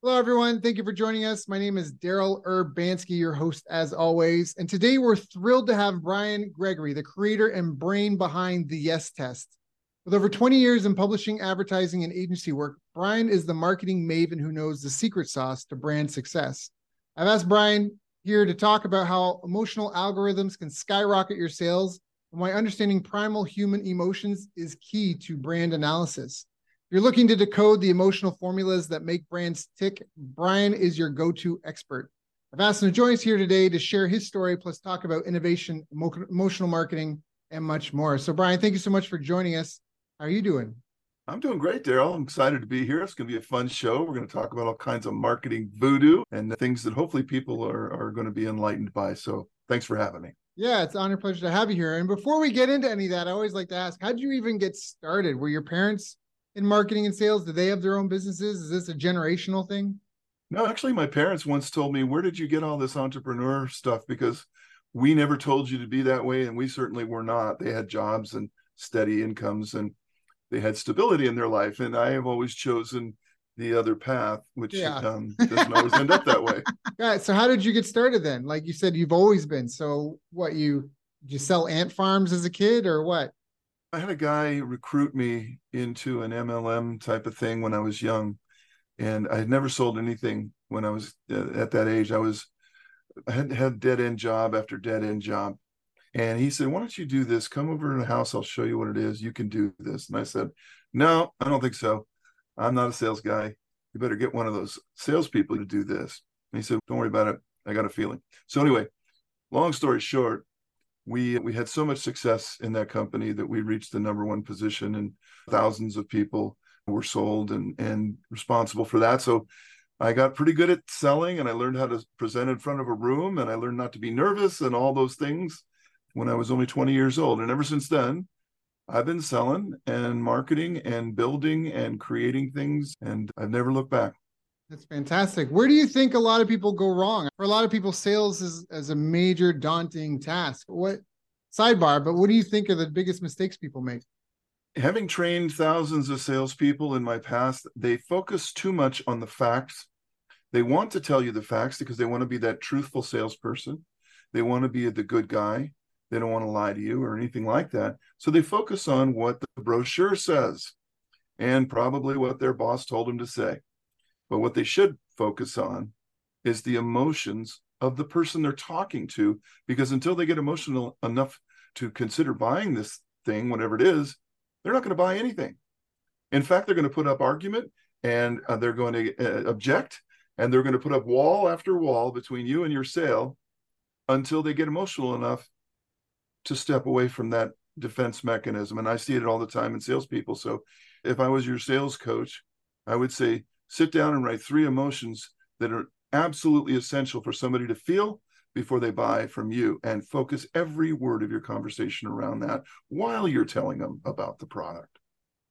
Hello, everyone. Thank you for joining us. My name is Daryl Urbanski, your host, as always. And today we're thrilled to have Brian Gregory, the creator and brain behind the Yes Test. With over 20 years in publishing, advertising, and agency work, Brian is the marketing maven who knows the secret sauce to brand success. I've asked Brian here to talk about how emotional algorithms can skyrocket your sales and why understanding primal human emotions is key to brand analysis you're looking to decode the emotional formulas that make brands tick, Brian is your go to expert. I've asked him to join us here today to share his story, plus talk about innovation, emotional marketing, and much more. So, Brian, thank you so much for joining us. How are you doing? I'm doing great, Daryl. I'm excited to be here. It's going to be a fun show. We're going to talk about all kinds of marketing voodoo and things that hopefully people are, are going to be enlightened by. So, thanks for having me. Yeah, it's an honor, pleasure to have you here. And before we get into any of that, I always like to ask, how did you even get started? Were your parents in marketing and sales? Do they have their own businesses? Is this a generational thing? No, actually, my parents once told me, Where did you get all this entrepreneur stuff? Because we never told you to be that way. And we certainly were not. They had jobs and steady incomes and they had stability in their life. And I have always chosen the other path, which yeah. um, doesn't always end up that way. Yeah. So, how did you get started then? Like you said, you've always been. So, what you did you sell ant farms as a kid or what? I had a guy recruit me into an MLM type of thing when I was young, and I had never sold anything when I was uh, at that age. I was I had had dead end job after dead end job, and he said, "Why don't you do this? Come over to the house. I'll show you what it is. You can do this." And I said, "No, I don't think so. I'm not a sales guy. You better get one of those salespeople to do this." And he said, "Don't worry about it. I got a feeling." So anyway, long story short, we we had so much success in that company that we reached the number one position and thousands of people were sold and and responsible for that. So i got pretty good at selling and i learned how to present in front of a room and i learned not to be nervous and all those things when i was only 20 years old. And ever since then i've been selling and marketing and building and creating things and i've never looked back that's fantastic. Where do you think a lot of people go wrong? For a lot of people, sales is as a major daunting task. What sidebar, but what do you think are the biggest mistakes people make? Having trained thousands of salespeople in my past, they focus too much on the facts. They want to tell you the facts because they want to be that truthful salesperson. They want to be the good guy. They don't want to lie to you or anything like that. So they focus on what the brochure says and probably what their boss told them to say. But what they should focus on is the emotions of the person they're talking to, because until they get emotional enough to consider buying this thing, whatever it is, they're not going to buy anything. In fact, they're going to put up argument and uh, they're going to uh, object and they're going to put up wall after wall between you and your sale until they get emotional enough to step away from that defense mechanism. And I see it all the time in salespeople. So if I was your sales coach, I would say, sit down and write three emotions that are absolutely essential for somebody to feel before they buy from you and focus every word of your conversation around that while you're telling them about the product.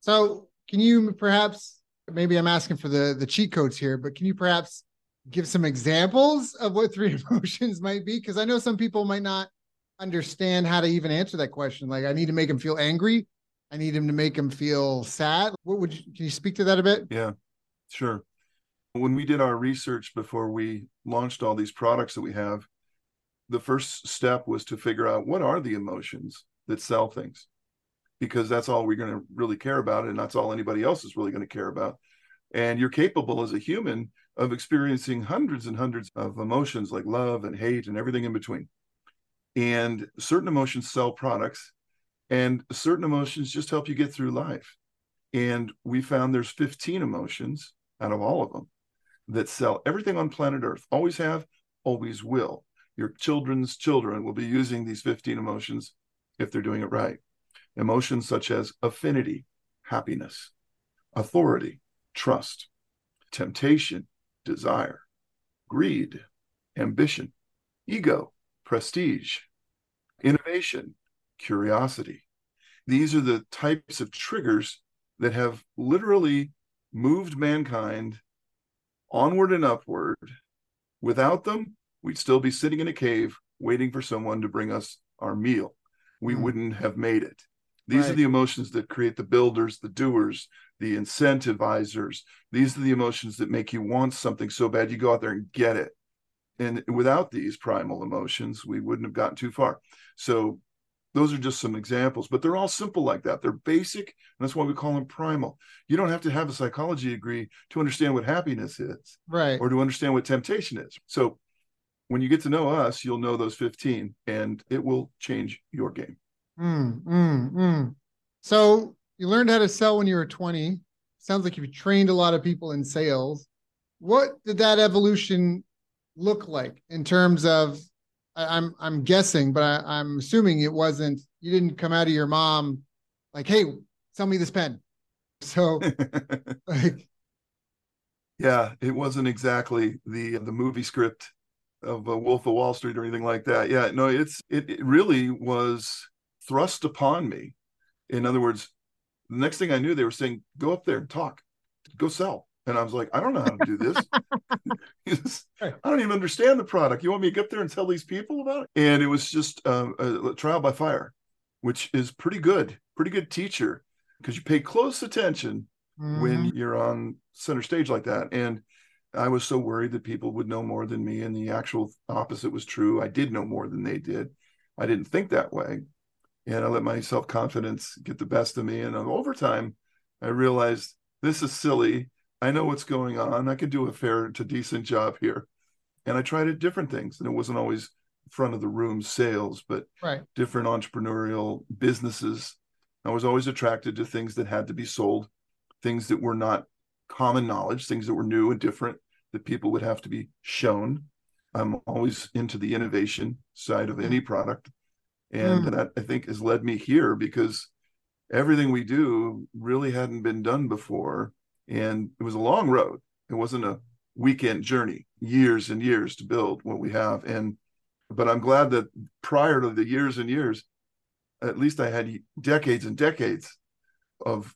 So, can you perhaps maybe I'm asking for the the cheat codes here, but can you perhaps give some examples of what three emotions might be because I know some people might not understand how to even answer that question. Like I need to make them feel angry. I need him to make him feel sad. What would you can you speak to that a bit? Yeah. Sure. When we did our research before we launched all these products that we have, the first step was to figure out what are the emotions that sell things because that's all we're going to really care about and that's all anybody else is really going to care about. And you're capable as a human of experiencing hundreds and hundreds of emotions like love and hate and everything in between. And certain emotions sell products and certain emotions just help you get through life. And we found there's 15 emotions out of all of them that sell everything on planet Earth, always have, always will. Your children's children will be using these 15 emotions if they're doing it right. Emotions such as affinity, happiness, authority, trust, temptation, desire, greed, ambition, ego, prestige, innovation, curiosity. These are the types of triggers that have literally moved mankind onward and upward. Without them, we'd still be sitting in a cave waiting for someone to bring us our meal. We mm. wouldn't have made it. These right. are the emotions that create the builders, the doers, the incentivizers. These are the emotions that make you want something so bad you go out there and get it. And without these primal emotions, we wouldn't have gotten too far. So those are just some examples, but they're all simple like that. They're basic, and that's why we call them primal. You don't have to have a psychology degree to understand what happiness is, right? Or to understand what temptation is. So when you get to know us, you'll know those 15 and it will change your game. Mm, mm, mm. So you learned how to sell when you were 20. Sounds like you've trained a lot of people in sales. What did that evolution look like in terms of I, am I'm guessing, but I, I'm assuming it wasn't you didn't come out of your mom like, hey, sell me this pen. So like yeah, it wasn't exactly the the movie script of a Wolf of Wall Street or anything like that. Yeah, no, it's it, it really was thrust upon me. In other words, the next thing I knew, they were saying, "Go up there and talk, go sell." And I was like, "I don't know how to do this. I don't even understand the product. You want me to get there and tell these people about it?" And it was just um, a trial by fire, which is pretty good, pretty good teacher because you pay close attention mm-hmm. when you're on center stage like that. And I was so worried that people would know more than me, and the actual opposite was true. I did know more than they did. I didn't think that way, and I let my self confidence get the best of me. And over time, I realized this is silly. I know what's going on. I can do a fair to decent job here, and I tried it different things, and it wasn't always front of the room sales, but right. different entrepreneurial businesses. I was always attracted to things that had to be sold, things that were not common knowledge, things that were new and different that people would have to be shown. I'm always into the innovation side of any product. And mm. that I think has led me here because everything we do really hadn't been done before. And it was a long road. It wasn't a weekend journey, years and years to build what we have. And but I'm glad that prior to the years and years, at least I had decades and decades of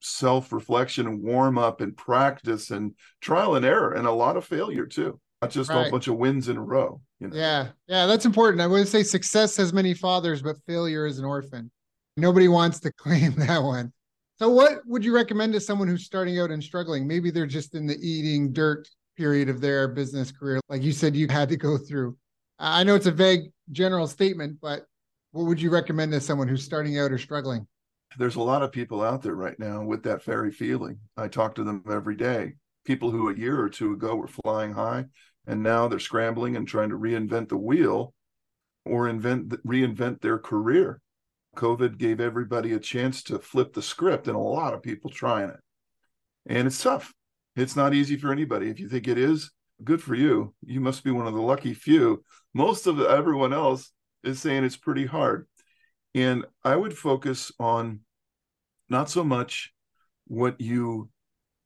self reflection and warm up and practice and trial and error and a lot of failure too. Not just right. a bunch of wins in a row. You know? Yeah. Yeah. That's important. I would say success has many fathers, but failure is an orphan. Nobody wants to claim that one. So, what would you recommend to someone who's starting out and struggling? Maybe they're just in the eating dirt period of their business career, like you said you had to go through. I know it's a vague general statement, but what would you recommend to someone who's starting out or struggling? there's a lot of people out there right now with that very feeling. I talk to them every day. People who a year or two ago were flying high, and now they're scrambling and trying to reinvent the wheel or invent reinvent their career. COVID gave everybody a chance to flip the script, and a lot of people trying it. And it's tough. It's not easy for anybody. If you think it is, good for you. You must be one of the lucky few. Most of everyone else is saying it's pretty hard. And I would focus on not so much what you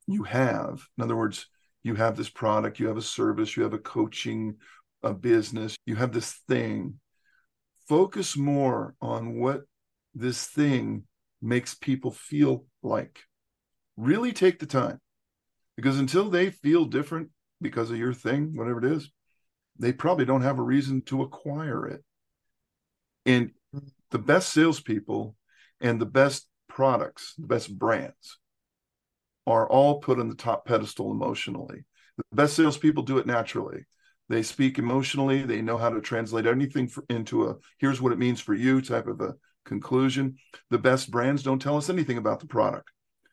you have in other words you have this product you have a service you have a coaching a business you have this thing focus more on what this thing makes people feel like really take the time because until they feel different because of your thing whatever it is they probably don't have a reason to acquire it and the best salespeople and the best products, the best brands, are all put on the top pedestal emotionally. The best salespeople do it naturally. They speak emotionally. They know how to translate anything for, into a here's what it means for you type of a conclusion. The best brands don't tell us anything about the product.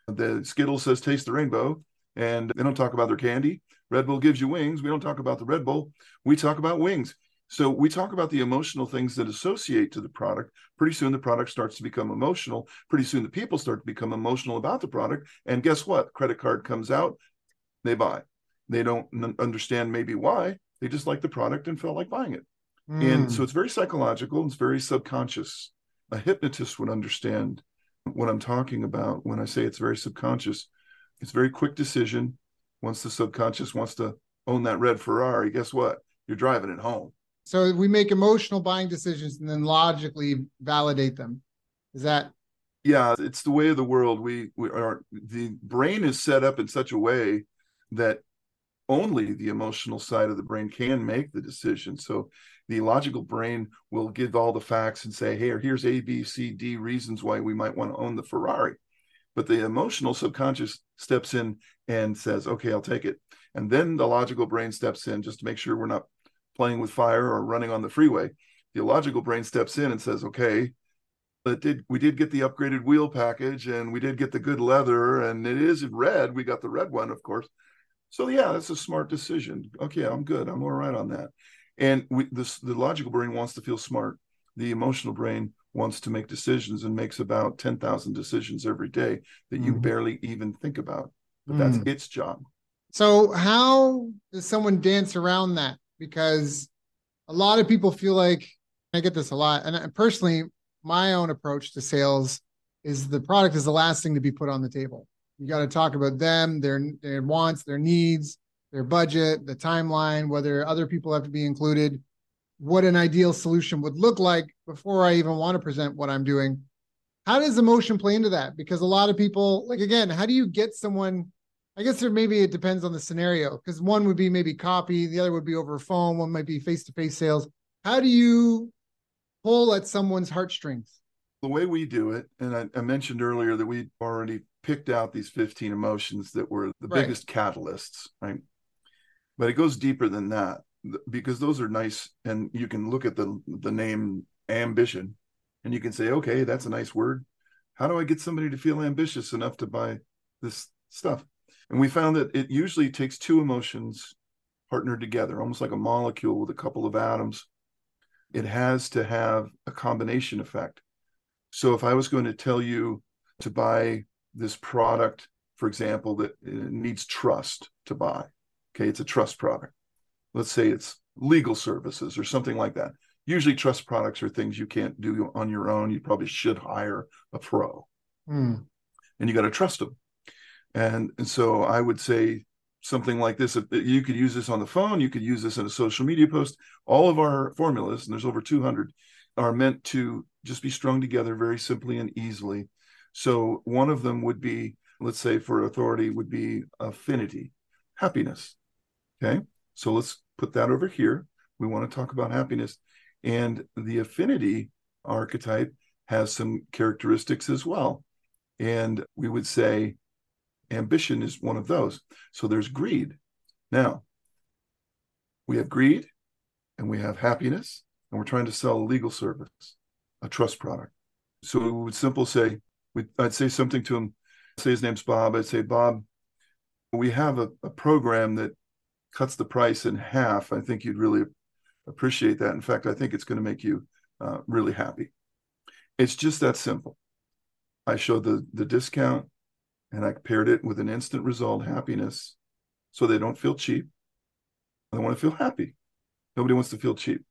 The Skittles says taste the rainbow, and they don't talk about their candy. Red Bull gives you wings. We don't talk about the Red Bull. We talk about wings. So we talk about the emotional things that associate to the product. Pretty soon the product starts to become emotional. Pretty soon the people start to become emotional about the product. And guess what? Credit card comes out, they buy. They don't understand maybe why. They just like the product and felt like buying it. Mm. And so hmm. it's very psychological, it's very subconscious. A hypnotist would understand what I'm talking about when I say it's very subconscious. It's very quick decision. once the subconscious wants to own that red Ferrari, guess what? You're driving it home. So we make emotional buying decisions and then logically validate them. Is that? Yeah, it's the way of the world. We we are the brain is set up in such a way that only the emotional side of the brain can make the decision. So the logical brain will give all the facts and say, "Hey, here's A, B, C, D reasons why we might want to own the Ferrari." But the emotional subconscious steps in and says, "Okay, I'll take it." And then the logical brain steps in just to make sure we're not playing with fire or running on the freeway. The logical brain steps in and says, "Okay, it did we did get the upgraded wheel package and we did get the good leather and it is red. We got the red one, of course." So yeah, that's a smart decision. Okay, I'm good. I'm all right on that. And we this the logical brain wants to feel smart. The emotional brain wants to make decisions and makes about 10,000 decisions every day that you mm-hmm. barely even think about. But that's mm. its job. So how does someone dance around that? Because a lot of people feel like I get this a lot. And personally, my own approach to sales is the product is the last thing to be put on the table. You got to talk about them, their their wants, their needs, their budget, the timeline, whether other people have to be included, what an ideal solution would look like before I even want to present what I'm doing. How does emotion play into that? Because a lot of people, like again, how do you get someone? I guess there maybe it depends on the scenario because one would be maybe copy, the other would be over phone, one might be face to face sales. How do you pull at someone's heartstrings? The way we do it, and I, I mentioned earlier that we already picked out these 15 emotions that were the right. biggest catalysts, right? But it goes deeper than that because those are nice and you can look at the the name ambition and you can say okay that's a nice word. How do i get somebody to feel ambitious enough to buy this stuff? And we found that it usually takes two emotions partnered together almost like a molecule with a couple of atoms. It has to have a combination effect. So if i was going to tell you to buy this product, for example, that uh, needs trust to buy. Okay, it's a trust product. Let's say it's legal services or something like that. Usually, trust products are things you can't do on your own. You probably should hire a pro, mm. and you got to trust them. And, and so, I would say something like this. You could use this on the phone. You could use this in a social media post. All of our formulas, and there's over 200, are meant to just be strung together very simply and easily so one of them would be, let's say for authority, would be affinity, happiness. Okay. So let's put that over here. We want to talk about happiness. And the affinity archetype has some characteristics as well. And we would say ambition is one of those. So there's greed. Now, we have greed and we have happiness, and we're trying to sell a legal service, a trust product. So we would simply say I'd say something to him. Say his name's Bob. I'd say, Bob, we have a, a program that cuts the price in half. I think you'd really appreciate that. In fact, I think it's going to make you uh, really happy. It's just that simple. I showed the the discount, and I paired it with an instant result happiness, so they don't feel cheap. They want to feel happy. Nobody wants to feel cheap,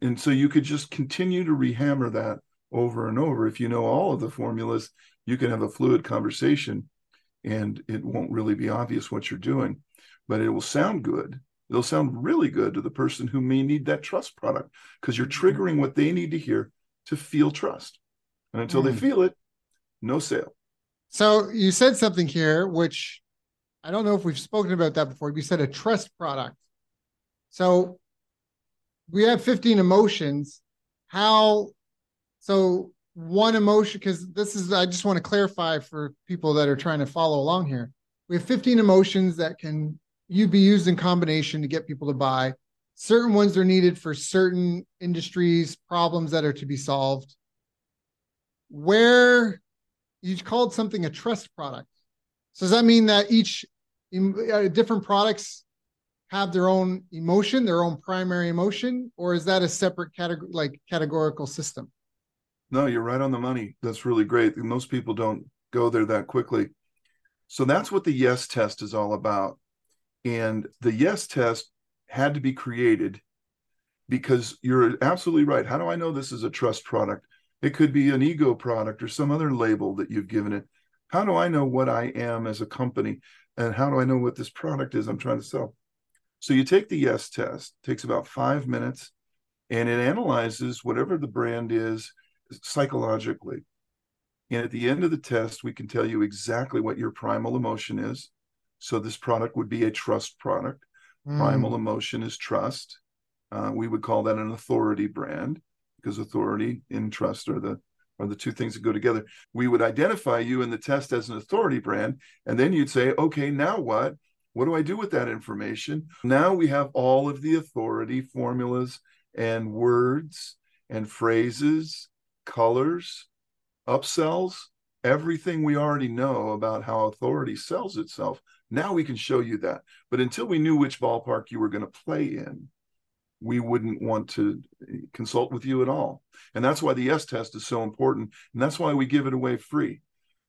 and so you could just continue to rehammer that over and over. If you know all of the formulas, you can have a fluid conversation and it won't really be obvious what you're doing, but it will sound good. It'll sound really good to the person who may need that trust product because you're mm-hmm. triggering what they need to hear to feel trust. And until mm. they feel it, no sale. So you said something here, which I don't know if we've spoken about that before. You said a trust product. So we have 15 emotions. How so one emotion, because this is, I just want to clarify for people that are trying to follow along here. We have 15 emotions that can you be used in combination to get people to buy. Certain ones are needed for certain industries, problems that are to be solved. Where you called something a trust product. So does that mean that each uh, different products have their own emotion, their own primary emotion, or is that a separate category, like categorical system? No, you're right on the money. That's really great. Most people don't go there that quickly. So that's what the yes test is all about. And the yes test had to be created because you're absolutely right. How do I know this is a trust product? It could be an ego product or some other label that you've given it. How do I know what I am as a company? And how do I know what this product is I'm trying to sell? So you take the yes test, takes about five minutes, and it analyzes whatever the brand is psychologically. And at the end of the test, we can tell you exactly what your primal emotion is. So this product would be a trust product. Mm. Primal emotion is trust. Uh, we would call that an authority brand because authority and trust are the are the two things that go together. We would identify you in the test as an authority brand, and then you'd say, okay, now what? What do I do with that information? Now we have all of the authority formulas and words and phrases, colors, upsells, everything we already know about how authority sells itself. Now we can show you that. But until we knew which ballpark you were going to play in, we wouldn't want to eh, consult with you at all. And that's why the yes test is so important. And that's why we give it away free,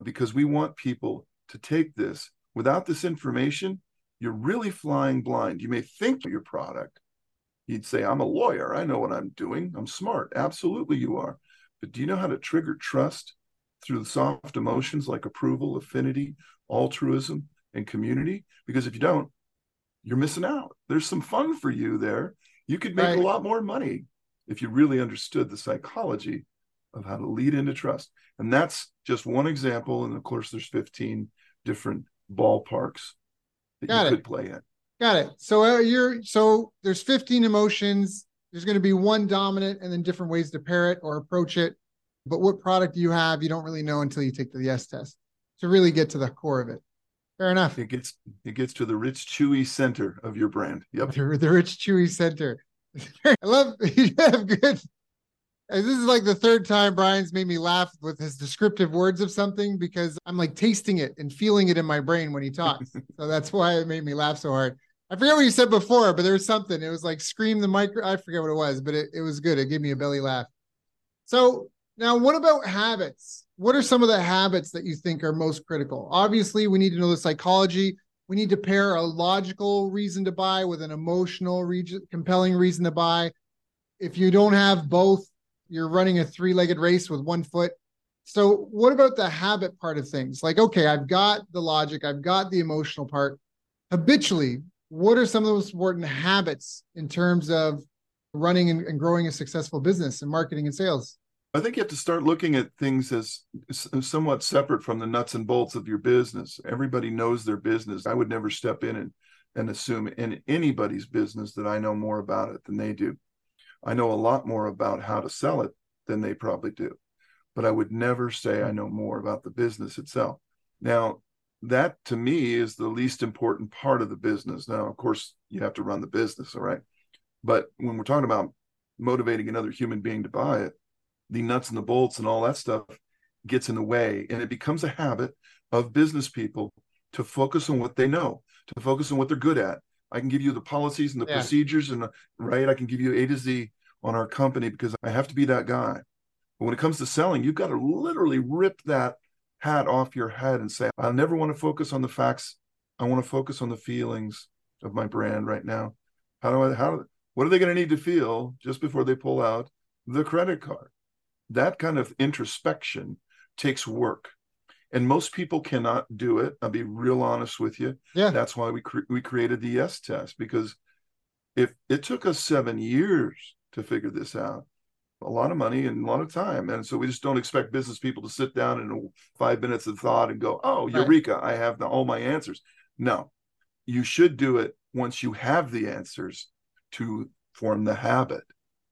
because we want people to take this. Without this information, you're really flying blind. You may think your product. You'd say, I'm a lawyer. I know what I'm doing. I'm smart. Absolutely, you are. But do you know how to trigger trust through soft emotions like approval, affinity, altruism, and community? Because if you don't, you're missing out. There's some fun for you there you could make right. a lot more money if you really understood the psychology of how to lead into trust. And that's just one example. And of course, there's 15 different ballparks that Got you it. could play in. Got it. So uh, you're so there's 15 emotions. There's going to be one dominant and then different ways to pair it or approach it. But what product do you have? You don't really know until you take the yes test to really get to the core of it. Fair enough. It gets it gets to the rich chewy center of your brand. Yep. The, the rich chewy center. I love you have good. This is like the third time Brian's made me laugh with his descriptive words of something because I'm like tasting it and feeling it in my brain when he talks. so that's why it made me laugh so hard. I forget what you said before, but there was something. It was like scream the micro. I forget what it was, but it, it was good. It gave me a belly laugh. So now, what about habits? What are some of the habits that you think are most critical? Obviously, we need to know the psychology. We need to pair a logical reason to buy with an emotional, region, compelling reason to buy. If you don't have both, you're running a three legged race with one foot. So, what about the habit part of things? Like, okay, I've got the logic, I've got the emotional part. Habitually, what are some of the most important habits in terms of running and, and growing a successful business and marketing and sales? I think you have to start looking at things as somewhat separate from the nuts and bolts of your business. Everybody knows their business. I would never step in and, and assume in anybody's business that I know more about it than they do. I know a lot more about how to sell it than they probably do, but I would never say I know more about the business itself. Now, that to me is the least important part of the business. Now, of course, you have to run the business, all right? But when we're talking about motivating another human being to buy it, the nuts and the bolts and all that stuff gets in the way. And it becomes a habit of business people to focus on what they know, to focus on what they're good at. I can give you the policies and the yeah. procedures and the, right. I can give you A to Z on our company because I have to be that guy. But when it comes to selling, you've got to literally rip that hat off your head and say, I never want to focus on the facts. I want to focus on the feelings of my brand right now. How do I, how, what are they going to need to feel just before they pull out the credit card? That kind of introspection takes work. And most people cannot do it. I'll be real honest with you. Yeah. That's why we cre- we created the yes test because if it took us 7 years to figure this out a lot of money and a lot of time. And so we just don't expect business people to sit down in 5 minutes of thought and go oh eureka right. i have the, all my answers. No. You should do it once you have the answers to form the habit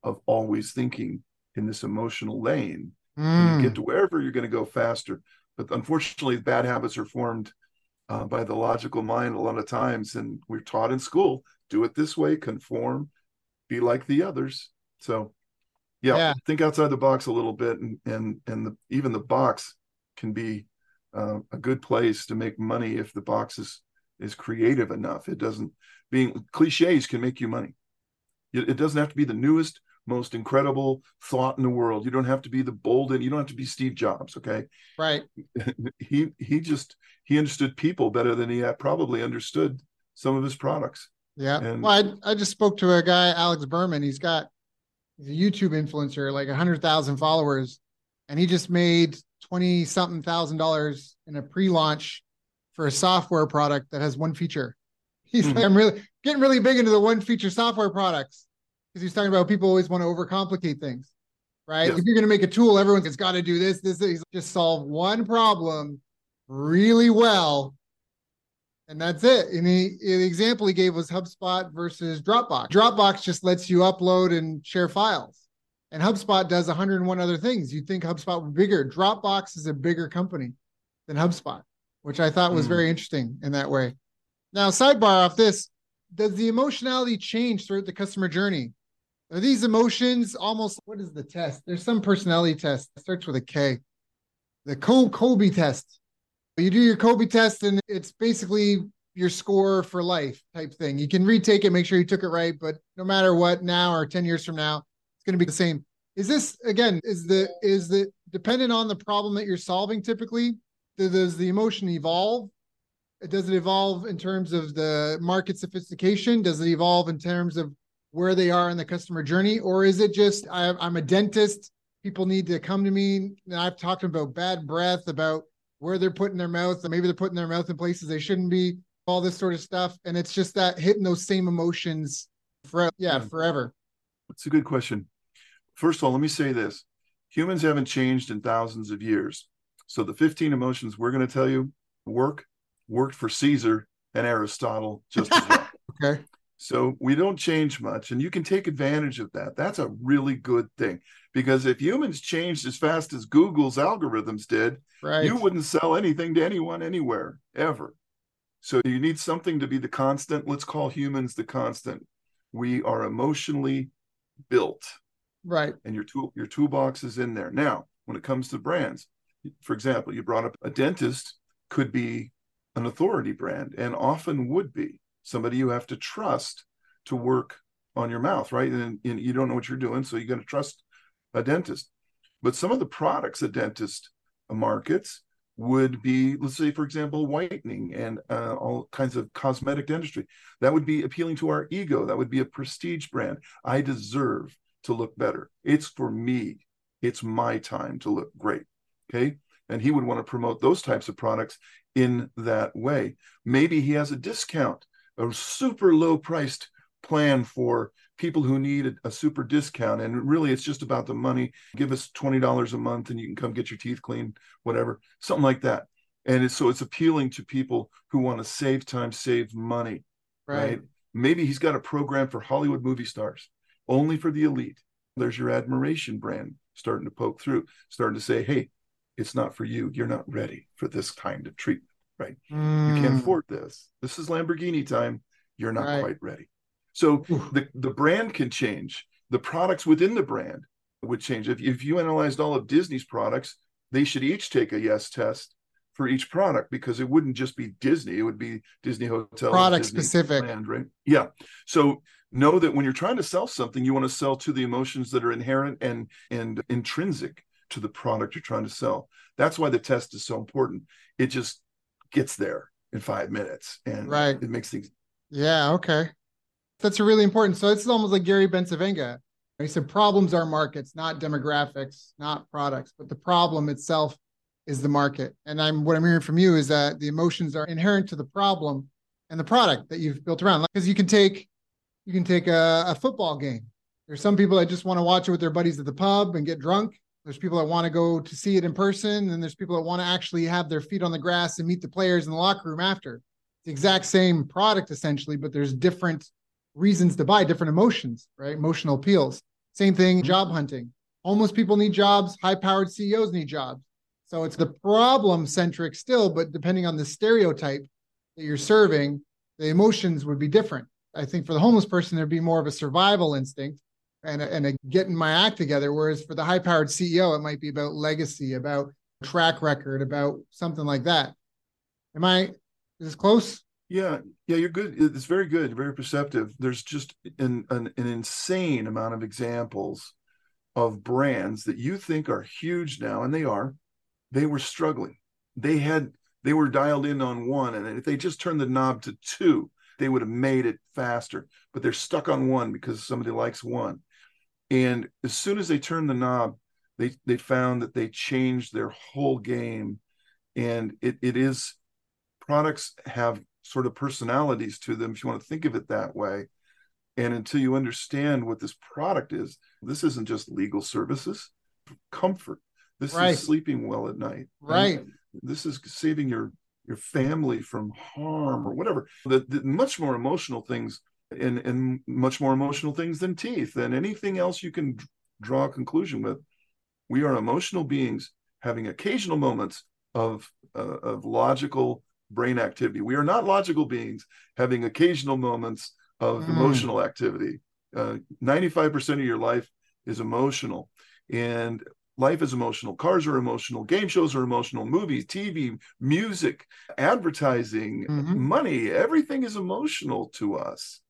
of always thinking in this emotional lane. Mm. you get to wherever you're going to go faster. But unfortunately, bad habits are formed uh, by the logical mind a lot of times, and we're taught in school do it this way, conform, be like the others. So, yeah, yeah. think outside the box a little bit, and and and the, even the box can be uh, a good place to make money if the box is is creative enough. It doesn't being cliches can make you money. It, it doesn't have to be the newest most incredible thought in the world. You don't have to be the bolden. You don't have to be Steve Jobs. Okay. Right. he he just he understood people better than he had probably understood some of his products. Yeah. And, well, I I just spoke to a guy, Alex Berman. He's got he's a YouTube influencer, like a hundred thousand followers, and he just made twenty something thousand dollars in a pre-launch for a software product that has one feature. He's Mhm. like, I'm really getting really big into the one feature software products because he's talking about people always want to overcomplicate things, right? Yes. If you're going to make a tool, everyone's got to do this, this, this. Just solve one problem really well. And that's it. And he, the example he gave was HubSpot versus Dropbox. Dropbox just lets you upload and share files. And HubSpot does 101 other things. You'd think HubSpot would be bigger. Dropbox is a bigger company than HubSpot, which I thought was Mm. very interesting in that way. Now, sidebar off this, does the emotionality change throughout the customer journey? Are these emotions almost what is the test? There's some personality test. It starts with a K. The Col- Kolbe test. You do your Kolbe test, and it's basically your score for life type thing. You can retake it, make sure you took it right, but no matter what, now or 10 years from now, it's going to be the same. Is this again, is the is the dependent on the problem that you're solving typically? Does the emotion evolve? Does it evolve in terms of the market sophistication? Does it evolve in terms of where they are in the customer journey? Or is it just I, I'm a dentist? People need to come to me. And I've talked about bad breath, about where they're putting their mouth, and maybe they're putting their mouth in places they shouldn't be, all this sort of stuff. And it's just that hitting those same emotions for yeah, Mm. forever. It's a good question. First of all, let me say this humans haven't changed in thousands of years. So the 15 emotions we're going to tell you work, worked for Caesar and Aristotle just as well. Okay. So we don't change much, and you can take advantage of that. That's a really good thing because if humans changed as fast as Google's algorithms did, Right. you wouldn't sell anything to anyone anywhere ever. So you need something to be the constant. Let's call humans the constant. We are emotionally built, right. and your tool your toolbox is in there. Now, when it comes to brands, for example, you brought up a dentist could be an authority brand, and often would be somebody you have to trust to work on your mouth, right? And, and you don't know what you're doing, so you're going to trust a dentist. But some of the products a dentist markets would be, let's say, for example, whitening and uh, all kinds of cosmetic dentistry. That would be appealing to our ego. That would be a prestige brand. I deserve to look better. It's for me. It's my time to look great. Okay. And he would want to promote those types of products in that way. Maybe he has a discount, a super low priced plan for people who need a, a, super discount. And really, it's just about the money. Give us $20 a month and you can come get your teeth cleaned, whatever, something like that. And it's, so it's appealing to people who want to save time, save money, right. right? Maybe he's got a program for Hollywood movie stars, only for the elite. There's your admiration brand starting to poke through, starting to say, hey, it's not for you. You're not ready for this kind of treatment, right? Mm. You can't afford this. This is Lamborghini time. You're not right. quite ready. So the, the brand can change. The products within the brand would change. If, if you analyzed all of Disney's products, they should each take a yes test for each product because it wouldn't just be Disney. It would be Disney Hotel. Product Disney specific. Land, right? Yeah. So know that when you're trying to sell something, you want to sell to the emotions that are inherent and and intrinsic to the product you're trying to sell. That's why the test is so important. It just gets there in five minutes and right. it makes things. Yeah. Okay. That's really important. So it's almost like Gary Bencivenga. He said problems are markets, not demographics, not products, but the problem itself is the market. And I'm what I'm hearing from you is that the emotions are inherent to the problem and the product that you've built around. Because you can take you can take a, a football game. There's some people that just want to watch it with their buddies at the pub and get drunk. There's people that want to go to see it in person, and there's people that want to actually have their feet on the grass and meet the players in the locker room after. The exact same product essentially, but there's different reasons to buy, different emotions, right? Emotional appeals. Same thing, mm-hmm. job hunting. Homeless people need jobs, high powered CEOs need jobs. So it's the problem centric still, but depending on the stereotype that you're serving, the emotions would be different. I think for the homeless person, there'd be more of a survival instinct and and getting my act together. Whereas for the high powered CEO, it might be about legacy, about track record, about something like that. Am I, is this close? Yeah, yeah, you're good. It's very good, very perceptive. There's just an, an, an insane amount of examples of brands that you think are huge now, and they are. They were struggling. They had they were dialed in on one, and if they just turned the knob to two, they would have made it faster. But they're stuck on one because somebody likes one. And as soon as they turned the knob, they they found that they changed their whole game, and it it is products have sort of personalities to them, if you want to think of it that way. And until you understand what this product is, this isn't just legal services, comfort. This right. is sleeping well at night. Right. And this is saving your your family from harm or whatever. The, the much more emotional things and and much more emotional things than teeth than anything else you can draw a conclusion with. We are emotional beings having occasional moments of uh, of logical brain activity. We are not logical beings having occasional moments of mm. emotional activity. Uh, 95% of your life is emotional. And life is emotional. Cars are emotional. Game shows are emotional. Movies, TV, music, advertising, mm-hmm. money, everything is emotional to us.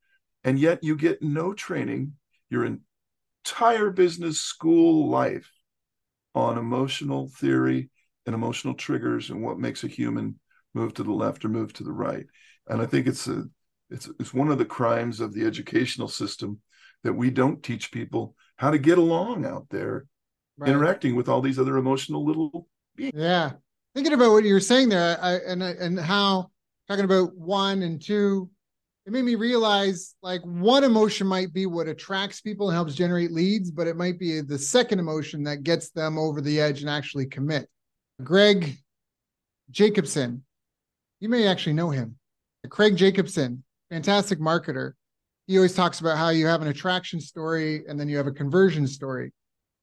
And yet you get no training your entire business school life on emotional theory and emotional triggers and what makes a human move to the left or move to the right. And I think it's a it's it's one of the crimes of the educational system that we don't teach people how to get along out there right. interacting with all these other emotional little beings. Yeah. Thinking about what you were saying there I, and and how talking about one and two it made me realize like one emotion might be what attracts people and helps generate leads, but it might be the second emotion that gets them over the edge and actually commit. Greg Jacobson, you may actually know him. Craig Jacobson, fantastic marketer. He always talks about how you have an attraction story and then you have a conversion story.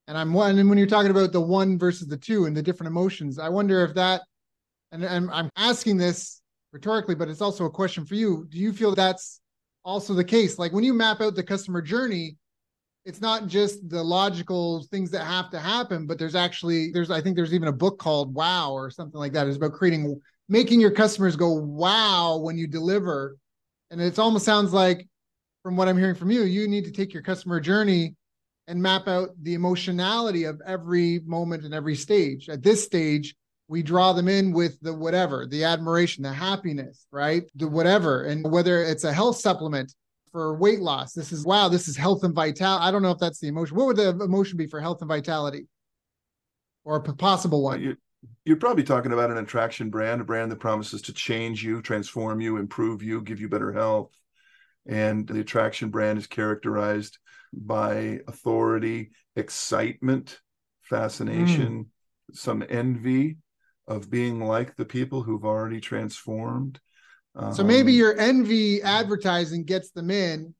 And I'm one, and when you're talking about the one versus the two and the different emotions, I wonder if that, and, and I'm asking this rhetorically, but it's also a question for you. Do you feel that's also the case? Like when you map out the customer journey, it's not just the logical things that have to happen, but there's actually there's I think there's even a book called Wow or something like that. It's about creating making your customers go wow when you deliver. And it almost sounds like from what I'm hearing from you, you need to take your customer journey and map out the emotionality of every moment and every stage. At this stage, we draw them in with the whatever, the admiration, the happiness, right? The whatever. And whether it's a health supplement for weight loss, this is wow, this is health and vitality. I don't know if that's the emotion. What would the emotion be for health and vitality? Or a possible one? You're probably talking about an attraction brand, a brand that promises to change you, transform you, improve you, give you better health. And the attraction brand is characterized by authority, excitement, fascination, mm. some envy, of being like the people who've already transformed. So maybe um, your envy advertising gets them in,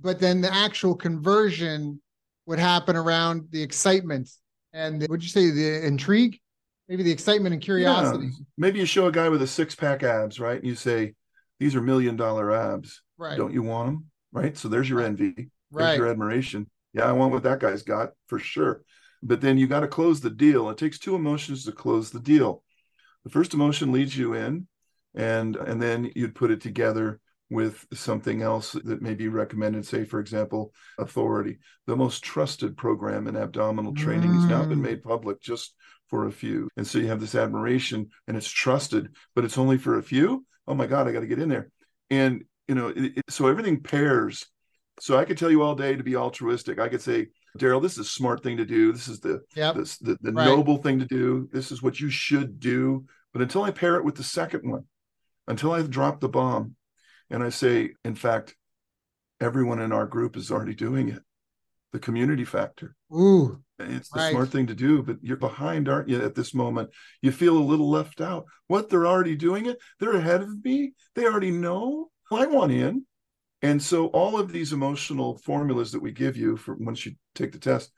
but then the actual conversion would happen around the excitement and would you say the intrigue? Maybe the excitement and curiosity. Yeah. Maybe you show a guy with a six pack abs, right? And you say, these are million dollar abs. Right. Don't you want them? Right. So there's your envy. There's right. your admiration. Yeah, I want what that guy's got for sure. But then you got to close the deal. It takes two emotions to close the deal the first emotion leads you in and and then you'd put it together with something else that may be recommended say for example authority. The most trusted program in abdominal training mm. has now been made public just for a few. And so you have this admiration and it's trusted but it's only for a few? Oh my god i got to get in there. And you know it, it, so everything pairs so i could tell you all day to be altruistic i could say Daryl, this is a smart thing to do. This is the yep. this, the, the right. noble thing to do. This is what you should do. But until I pair it with the second one, until I've dropped the bomb, and I say, in fact, everyone in our group is already doing it. The community factor. Ooh. It's the right. smart thing to do, but you're behind, aren't you, at this moment? You feel a little left out. What? They're already doing it? They're ahead of me? They already know? I want in. And so all of these emotional formulas that we give you for once you take the test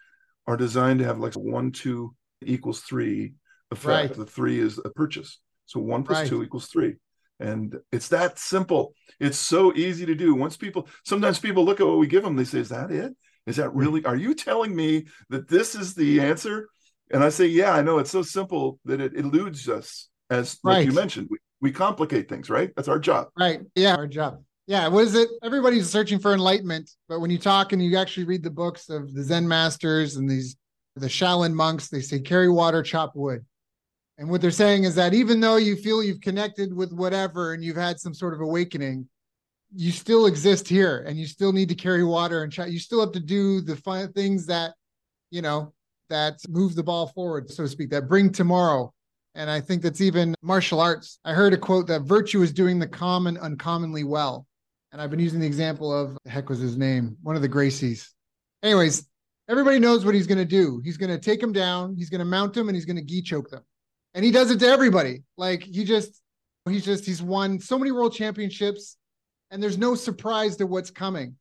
are designed to have like one, two equals three effect. Right. The three is a purchase. So one plus right. two equals three. And it's that simple. It's so easy to do. Once people, sometimes people look at what we give them, they say, Is that it? Is that really, are you telling me that this is the answer? And I say, Yeah, I know. It's so simple that it eludes us, as right. like you mentioned. We, we complicate things, right? That's our job. Right. Yeah, our job. Yeah, what is it? Everybody's searching for enlightenment, but when you talk and you actually read the books of the Zen masters and these the Shaolin monks, they say carry water, chop wood. And what they're saying is that even though you feel you've connected with whatever and you've had some sort of awakening, you still exist here and you still need to carry water and chop. You still have to do the fun things that, you know, that move the ball forward, so to speak, that bring tomorrow And I think that's even martial arts. I heard a quote that virtue is doing the common uncommonly well. And I've been using the example of the heck was his name? One of the Gracies. Anyways, everybody knows what he's going to do. He's going to take him down, he's going to mount him, and he's going to gi choke them. And he does it to everybody. Like he just, he's just, he's won so many world championships, and there's no surprise to what's coming.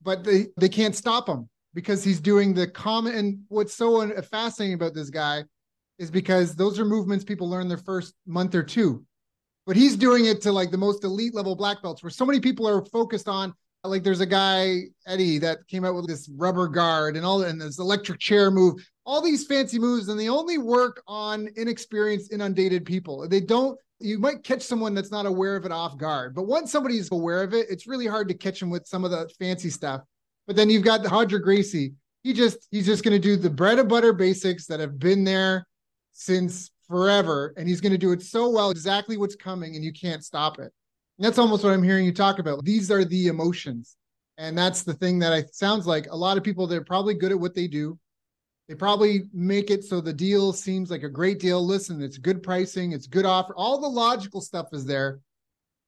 But they, they can't stop him because he's doing the common. And what's so fascinating about this guy is because those are movements people learn their first month or two. But he's doing it to like the most elite level black belts where so many people are focused on like there's a guy Eddie that came out with this rubber guard and all and this electric chair move, all these fancy moves, and they only work on inexperienced, inundated people. They don't. You might catch someone that's not aware of it off guard, but once somebody's aware of it, it's really hard to catch them with some of the fancy stuff. But then you've got the Roger Gracie. He just he's just going to do the bread and butter basics that have been there since forever, and he's going to do it so well, exactly what's coming, and you can't stop it that's almost what I'm hearing you talk about. These are the emotions. And that's the thing that I sounds like a lot of people they're probably good at what they do. They probably make it so the deal seems like a great deal. Listen, it's good pricing, it's good offer. All the logical stuff is there,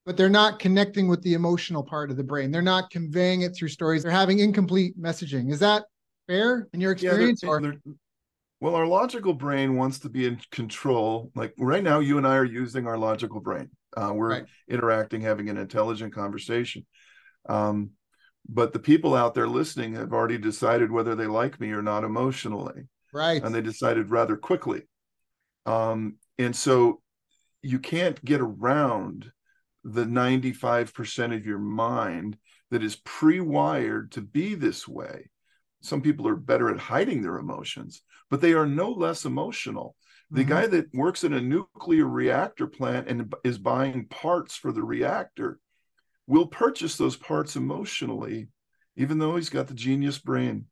but they're not connecting with the emotional part of the brain. They're not conveying it through stories. They're having incomplete messaging. Is that fair in your experience? Yeah, they're, they're, well, our logical brain wants to be in control. Like right now, you and I are using our logical brain. Uh, we're right. interacting, having an intelligent conversation. Um, but the people out there listening have already decided whether they like me or not emotionally. Right. And they decided rather quickly. Um, and so you can't get around the 95% of your mind that is pre wired to be this way. Some people are better at hiding their emotions, but they are no less emotional. The mm-hmm. guy that works in a nuclear reactor plant and is buying parts for the reactor will purchase those parts emotionally, even though he's got the genius brain.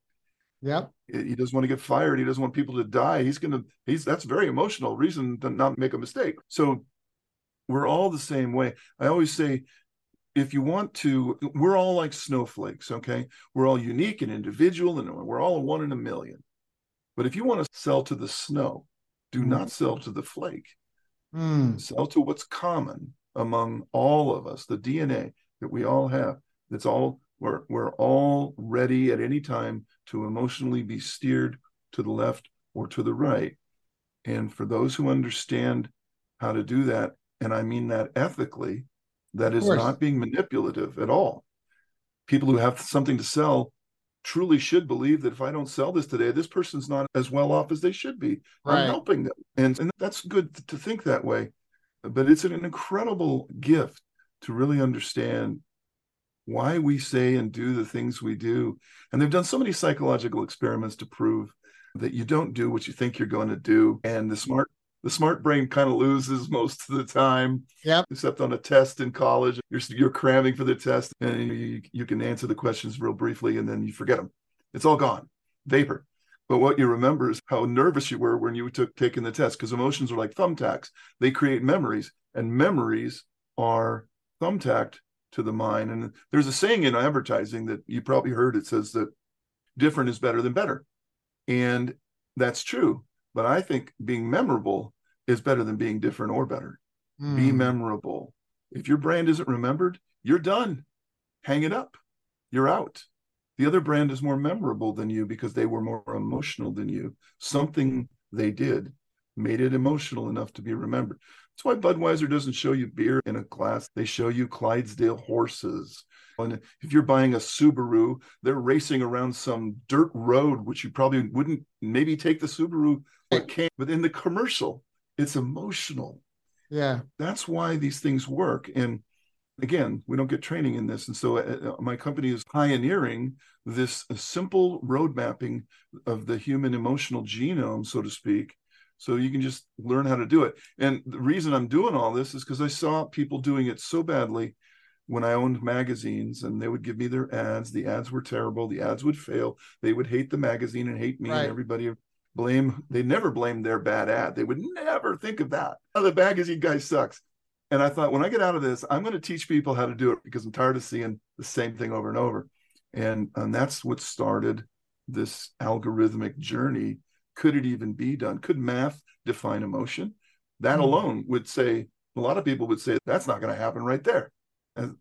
Yep. He doesn't want to get fired. He doesn't want people to die. He's going to, he's, that's very emotional reason to not make a mistake. So we're all the same way. I always say, if you want to, we're all like snowflakes, okay? We're all unique and individual and we're all a one in a million. But if you want to sell to the snow, do mm. not sell to the flake. Mm. Sell to what's common among all of us, the DNA that we all have. That's all we're we're all ready at any time to emotionally be steered to the left or to the right. And for those who understand how to do that, and I mean that ethically, that is not being manipulative at all. People who have something to sell truly should believe that if I don't sell this today, this person's not as well off as they should be. Right. I'm helping them. And, and that's good to think that way. But it's an incredible gift to really understand why we say and do the things we do. And they've done so many psychological experiments to prove that you don't do what you think you're going to do. And the smart the smart brain kind of loses most of the time. Yep. Except on a test in college, you're you're cramming for the test, and you, you can answer the questions real briefly, and then you forget them. It's all gone, vapor. But what you remember is how nervous you were when you took taking the test, because emotions are like thumbtacks. They create memories, and memories are thumbtacked to the mind. And there's a saying in advertising that you probably heard. It says that different is better than better, and that's true. But I think being memorable is better than being different or better. Mm. Be memorable. If your brand isn't remembered, you're done. Hang it up. You're out. The other brand is more memorable than you because they were more emotional than you. Something they did made it emotional enough to be remembered. That's why Budweiser doesn't show you beer in a glass. They show you Clydesdale horses. And if you're buying a Subaru, they're racing around some dirt road, which you probably wouldn't maybe take the Subaru but can but in the commercial, it's emotional. Yeah. That's why these things work. And again, we don't get training in this. And so uh, uh my company is pioneering this uh, simple road mapping of the human emotional genome, so to speak, so you can just learn how to do it. And the reason I'm doing all this is because I saw people doing it so badly when I owned magazines and they would give me their ads. The ads were terrible. The ads would fail. They would hate the magazine and hate me right. and everybody blame. They never blamed their bad ad. They would never think of that. Oh, the magazine guy sucks. And I thought, when I get out of this, I'm going to teach people how to do it because I'm tired of seeing the same thing over and over. And, and that's what started this algorithmic journey could it even be done? Could math define emotion? That Mhm. alone would say a lot of people would say that's not going to happen right there. And it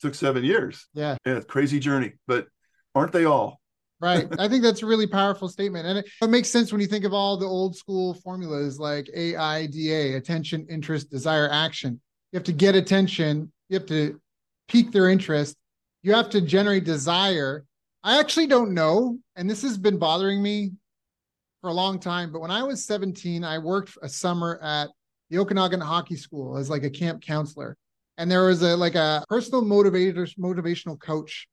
took seven years. Yeah. Yeah, crazy journey, but aren't they all? Right. I think that's a really powerful statement. And it, it makes sense when you think of all the old school formulas like AIDA, attention, interest, desire, action. You have to get attention, you have to pique their interest, you have to generate desire. I actually don't know, and this has been bothering me for a long time, but when I was 17, I worked a summer at the Okanagan Hockey School as like a camp counselor. And there was a like a personal motivator motivational coach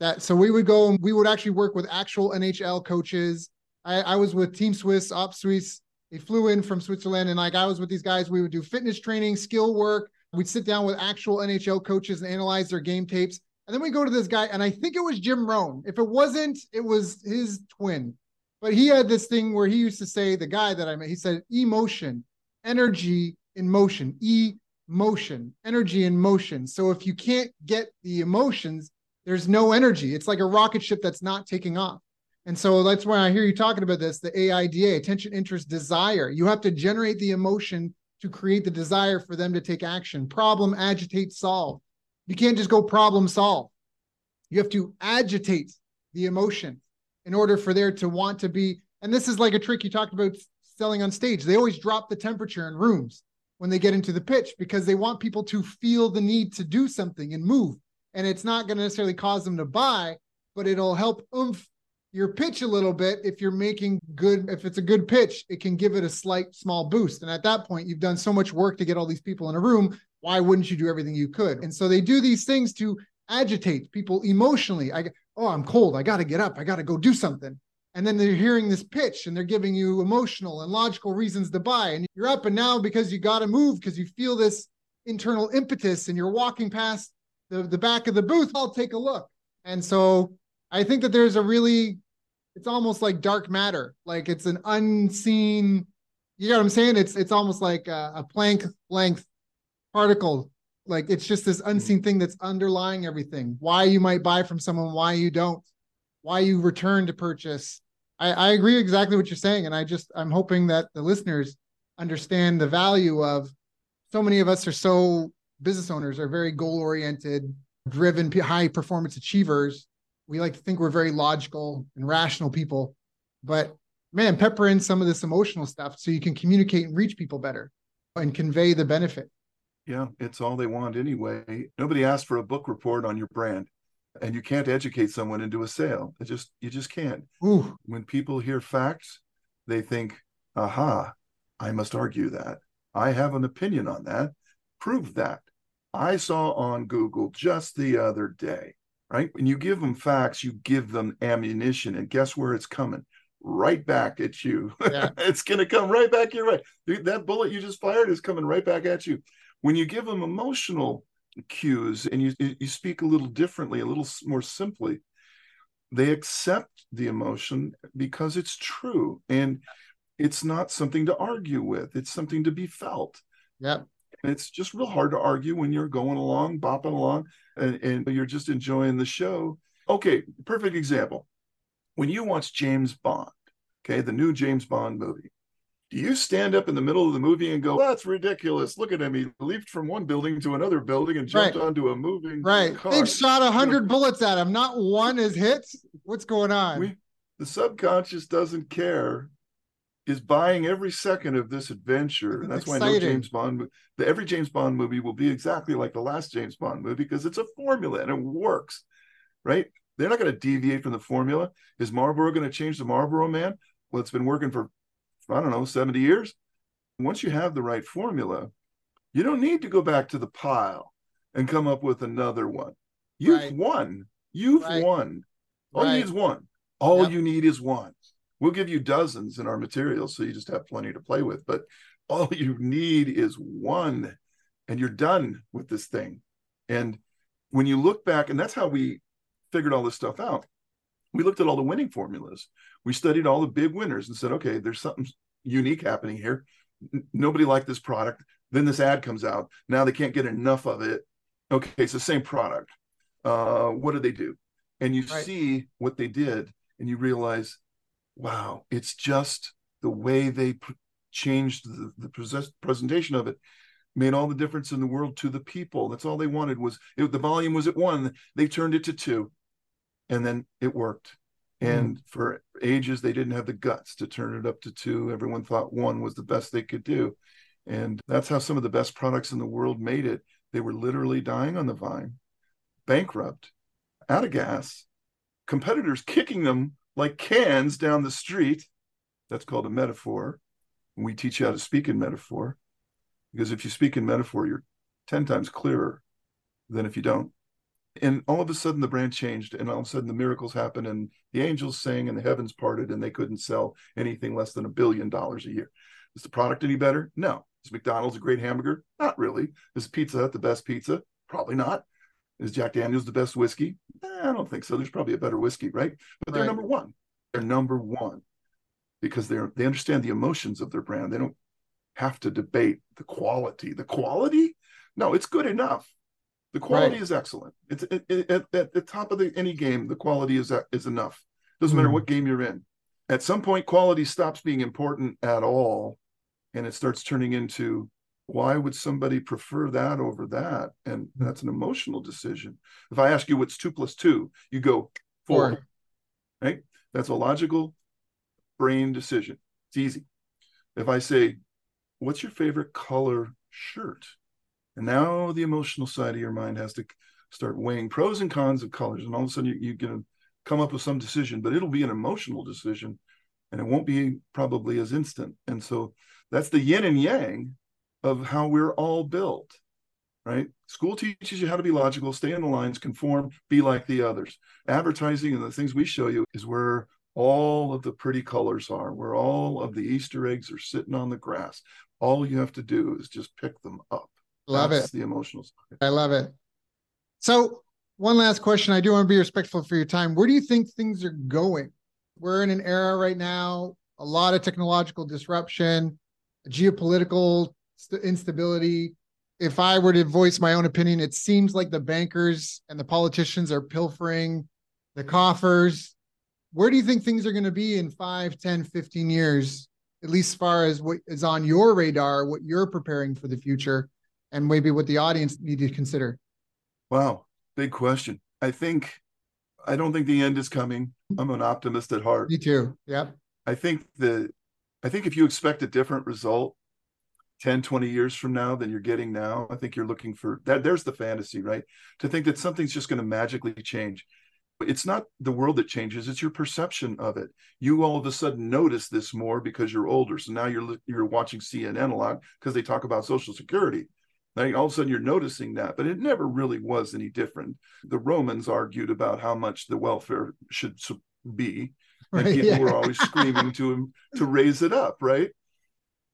that so we would go and we would actually work with actual NHL coaches. I, I was with Team Swiss, Op Suisse. They flew in from Switzerland, and like I was with these guys. We would do fitness training, skill work. We'd sit down with actual NHL coaches and analyze their game tapes. And then we go to this guy, and I think it was Jim Rohn. If it wasn't, it was his twin. But he had this thing where he used to say, the guy that I met, he said, emotion, energy in motion, e motion, energy in motion. So if you can't get the emotions, there's no energy. It's like a rocket ship that's not taking off. And so that's why I hear you talking about this the AIDA, attention, interest, desire. You have to generate the emotion to create the desire for them to take action. Problem, agitate, solve. You can't just go problem solve. You have to agitate the emotion in order for there to want to be. And this is like a trick you talked about selling on stage. They always drop the temperature in rooms when they get into the pitch because they want people to feel the need to do something and move and it's not going to necessarily cause them to buy, but it'll help oomph your pitch a little bit. If you're making good, if it's a good pitch, it can give it a slight small boost. And at that point, you've done so much work to get all these people in a room. Why wouldn't you do everything you could? And so they do these things to agitate people emotionally. I oh, I'm cold. I got to get up. I got to go do something. And then they're hearing this pitch and they're giving you emotional and logical reasons to buy. And you're up and now because you got to move because you feel this internal impetus and you're walking past the, the back of the booth, I'll take a look. And so I think that there's a really, it's almost like dark matter. Like it's an unseen, you know what I'm saying? It's it's almost like a, a length particle. Like it's just this hmm. unseen thing that's underlying everything. Why you might buy from someone, why you don't, why you return to purchase. I, I agree exactly what you're saying. And I just I'm hoping that the listeners understand the value of so many of us are so business owners are very goal oriented, driven, high performance achievers. We like to think we're very logical and rational people, but man, pepper in some of this emotional stuff so you can communicate and reach people better and convey the benefit. Yeah, it's all they want anyway. Nobody asked for a book report on your brand, and you can't educate someone into a sale. It just you just can't. Ooh. When people hear facts, they think, "Aha, I must argue that. I have an opinion on that. Prove that." I saw on Google just the other day, right? When you give them facts, you give them ammunition, and guess where it's coming? Right back at you. Yeah. it's going to come right back your way. That bullet you just fired is coming right back at you. When you give them emotional cues and you you speak a little differently, a little more simply, they accept the emotion because it's true and it's not something to argue with. It's something to be felt. Yeah. And it's just real hard to argue when you're going along, bopping along, and, and you're just enjoying the show. Okay, perfect example. When you watch James Bond, okay, the new James Bond movie, do you stand up in the middle of the movie and go, That's ridiculous. Look at him. He leaped from one building to another building and jumped Right. onto a moving Right. car. They've shot a hundred bullets at him. Not one is hit. What's going on? We, the subconscious doesn't care is buying every second of this adventure. And that's why no. James Bond, the, every James Bond movie will be exactly like the last James Bond movie because it's a formula and it works, right? They're not going to deviate from the formula. Is Marlboro going to change the Marlboro man? Well, it's been working for, I don't know, 70 years. Once you have the right formula, you don't need to go back to the pile and come up with another one. You've Right. won. You've Right. won. All you need is one. All Yep. you need is one. We'll give you dozens in our materials, so you just have plenty to play with. But all you need is one, and you're done with this thing. And when you look back, and that's how we figured all this stuff out. We looked at all the winning formulas. We studied all the big winners and said, okay, there's something unique happening here. Nobody liked this product. Then this ad comes out. Now they can't get enough of it. Okay, it's the same product. Uh, what do they do? And you Right. see what they did, and you realize, wow, it's just the way they p- changed the, the presentation of it made all the difference in the world to the people that's all they wanted was it, the volume was at one they turned it to two and then it worked. And mm. for ages they didn't have the guts to turn it up to two. Everyone thought one was the best they could do. And that's how some of the best products in the world made it. They were literally dying on the vine bankrupt out of gas competitors kicking them like cans down the street. That's called a metaphor. We teach you how to speak in metaphor because if you speak in metaphor you're 10 times clearer than if you don't and all of a sudden the brand changed and all of a sudden the miracles happened and the angels sang and the heavens parted and they couldn't sell anything less than a billion dollars a year. Is the product any better? No. Is mcdonald's a great hamburger? Not really. Is pizza hut the best pizza? Probably not. Is jack daniels the best whiskey? Eh, i don't think so. There's probably a better whiskey right? But they're right. number one. They're number one because they're they understand the emotions of their brand. They don't have to debate the quality. The quality? No it's good enough the quality right. is excellent. It's it, it, at, at, the top of the, any game. The quality is is enough. Doesn't mm. matter hmm. what game you're in. At some point, quality stops being important at all, and it starts turning into why would somebody prefer that over that? And hmm. that's an emotional decision. If I ask you what's two plus two, you go four. four. Right? That's a logical brain decision. It's easy. If I say, "What's your favorite color shirt?" And now the emotional side of your mind has to start weighing pros and cons of colors. And all of a sudden you, are going to come up with some decision, but it'll be an emotional decision and it won't be probably as instant. And so that's the yin and yang of how we're all built, right? School teaches you how to be logical, stay in the lines, conform, be like the others. Advertising and the things we show you is where all of the pretty colors are, where all of the Easter eggs are sitting on the grass. All you have to do is just pick them up. Love That's it. The emotional side. I love it. So, one last question. I do want to be respectful for your time. Where do you think things are going? We're in an era right now, a lot of technological disruption, geopolitical instability. If I were to voice my own opinion, it seems like the bankers and the politicians are pilfering the coffers. Where do you think things are going to be in 5, 10, 15 years, at least as far as what is on your radar, what you're preparing for the future? And maybe what the audience need to consider? Wow, big question. I think I don't think the end is coming. I'm an optimist at heart. Me too. Yep. I think the I think if you expect a different result 10, 20 years from now than you're getting now, I think you're looking for that. There's the fantasy, right? To think that something's just going to magically change. It's not the world that changes, it's your perception of it. You all of a sudden notice this more because you're older. So now you're you're watching CNN a lot because they talk about social security like all of a sudden you're noticing that, but it never really was any different. The Romans argued about how much the welfare should be, and right, people yeah. were always screaming to him to raise it up, right?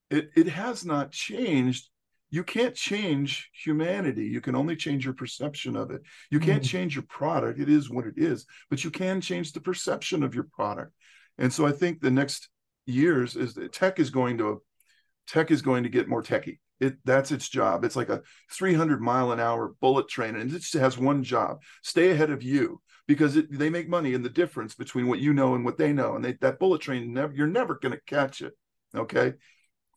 It it has not changed. You can't change humanity. You can only change your perception of it. You can't mm. change your product. It is what it is, but you can change the perception of your product. And so I think the next years is that tech is going to tech is going to get more techy it that's its job. It's like a 300 mile an hour bullet train, and it just has one job: stay ahead of you because it, they make money in the difference between what you know and what they know. And they, that bullet train, never you're never going to catch it. Okay,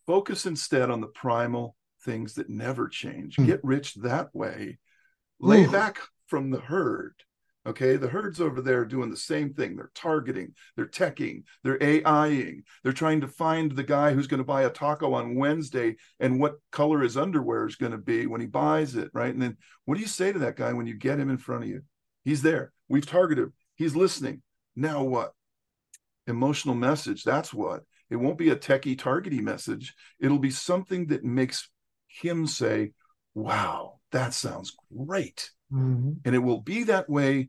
focus instead on the primal things that never change. Mm. Get rich that way. Lay Ooh. back from the herd Okay, the herds over there are doing the same thing. They're targeting, they're teching, they're AIing, they're trying to find the guy who's going to buy a taco on Wednesday and what color his underwear is going to be when he buys it, right? And then what do you say to that guy when you get him in front of you? He's there. We've targeted him. He's listening. Now what? Emotional message. That's what. It won't be a techie targety message. It'll be something that makes him say, wow, that sounds great Mm-hmm. And it will be that way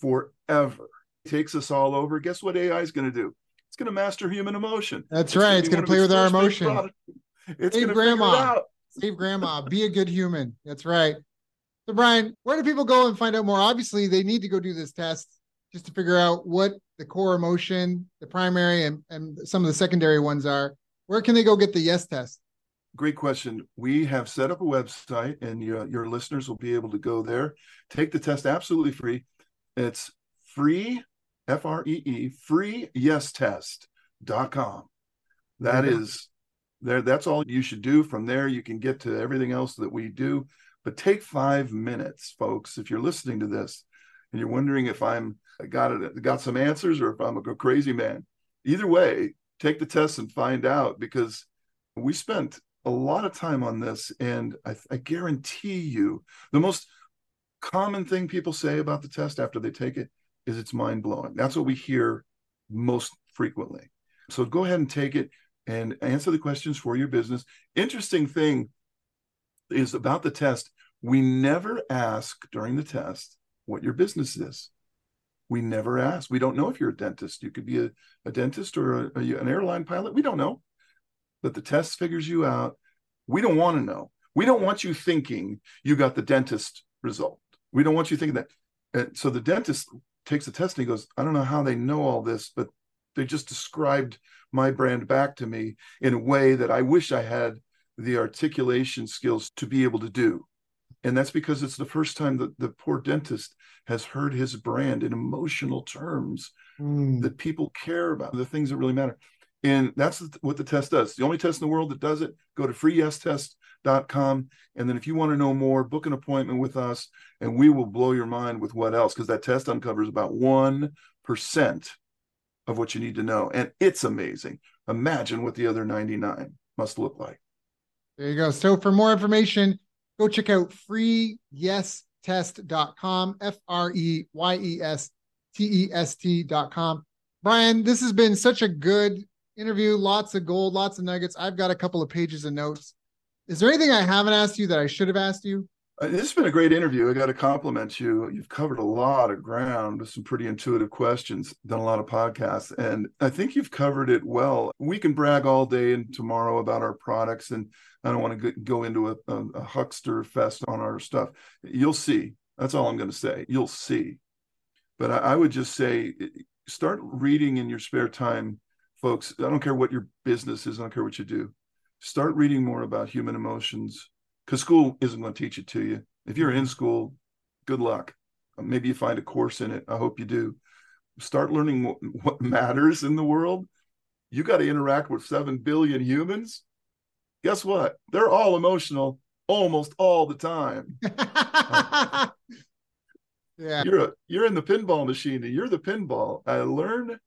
forever. It takes us all over. Guess what AI is going to do? It's going to master human emotion. That's it's right. It's going to play with our emotion. It's Save grandma. Save grandma. Be a good human. That's right. So, Brian, where do people go and find out more? Obviously, they need to go do this test just to figure out what the core emotion, the primary, and, and some of the secondary ones are. Where can they go get the yes test? Great question. We have set up a website, and your, your listeners will be able to go there, take the test absolutely free. It's free, F R E E, free yes test dot com. That is There, that's all you should do. From there, you can get to everything else that we do. But take five minutes, folks. If you're listening to this and you're wondering if I'm got it, got some answers or if I'm a crazy man, either way, take the test and find out because we spent a lot of time on this, and I, I guarantee you, the most common thing people say about the test after they take it is it's mind blowing. That's what we hear most frequently. So go ahead and take it and answer the questions for your business. Interesting thing is about the test, we never ask during the test what your business is. We never ask. We don't know if you're a dentist. You could be a, a dentist or a, a, an airline pilot. We don't know. But the test figures you out. We don't want to know. We don't want you thinking you got the dentist result. We don't want you thinking that. And so the dentist takes the test and he goes, I don't know how they know all this, but they just described my brand back to me in a way that I wish I had the articulation skills to be able to do. And that's because it's the first time that the poor dentist has heard his brand in emotional terms mm. that people care about, the things that really matter. And that's what the test does. The only test in the world that does it. Go to freeyestest.com. And then if you want to know more, book an appointment with us and we will blow your mind with what else, because that test uncovers about 1% of what you need to know. And it's amazing. Imagine what the other 99 must look like. There you go. So for more information, go check out freeyestest.com, F R E Y E S T E S T.com. Brian, this has been such a good interview. Lots of gold, lots of nuggets. I've got a couple of pages of notes. Is there anything I haven't asked you that I should have asked you? Uh, this has been a great interview. I got to compliment you. You've covered a lot of ground with some pretty intuitive questions, done a lot of podcasts, and I think you've covered it well. We can brag all day and tomorrow about our products, and I don't want to go into a, a, a huckster fest on our stuff. You'll see. That's all I'm going to say. You'll see. But I, I would just say start reading in your spare time, folks. I don't care what your business is, I don't care what you do. Start reading more about human emotions because school isn't going to teach it to you. If you're in school, good luck. Maybe you find a course in it. I hope you do. Start learning what, what matters in the world. You got to interact with 7 billion humans. Guess what? They're all emotional almost all the time. yeah. You're a, you're in the pinball machine and you're the pinball. I learn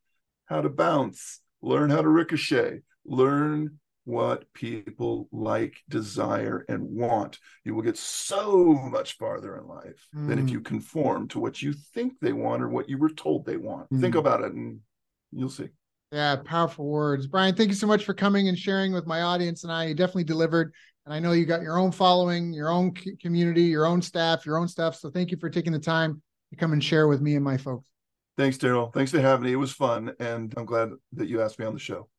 how to bounce, learn how to ricochet, learn what people like, desire, and want. You will get so much farther in life mm. than if you mm. conform to what you think they want or what you were told they want. Mm. Think about it and you'll see. Yeah, powerful words. Brian, thank you so much for coming and sharing with my audience and I. You definitely delivered. And I know you got your own following, your own community, your own staff, your own stuff. So thank you for taking the time to come and share with me and my folks. Thanks, Daryl. Thanks for having me. It was fun. And I'm glad that you asked me on the show.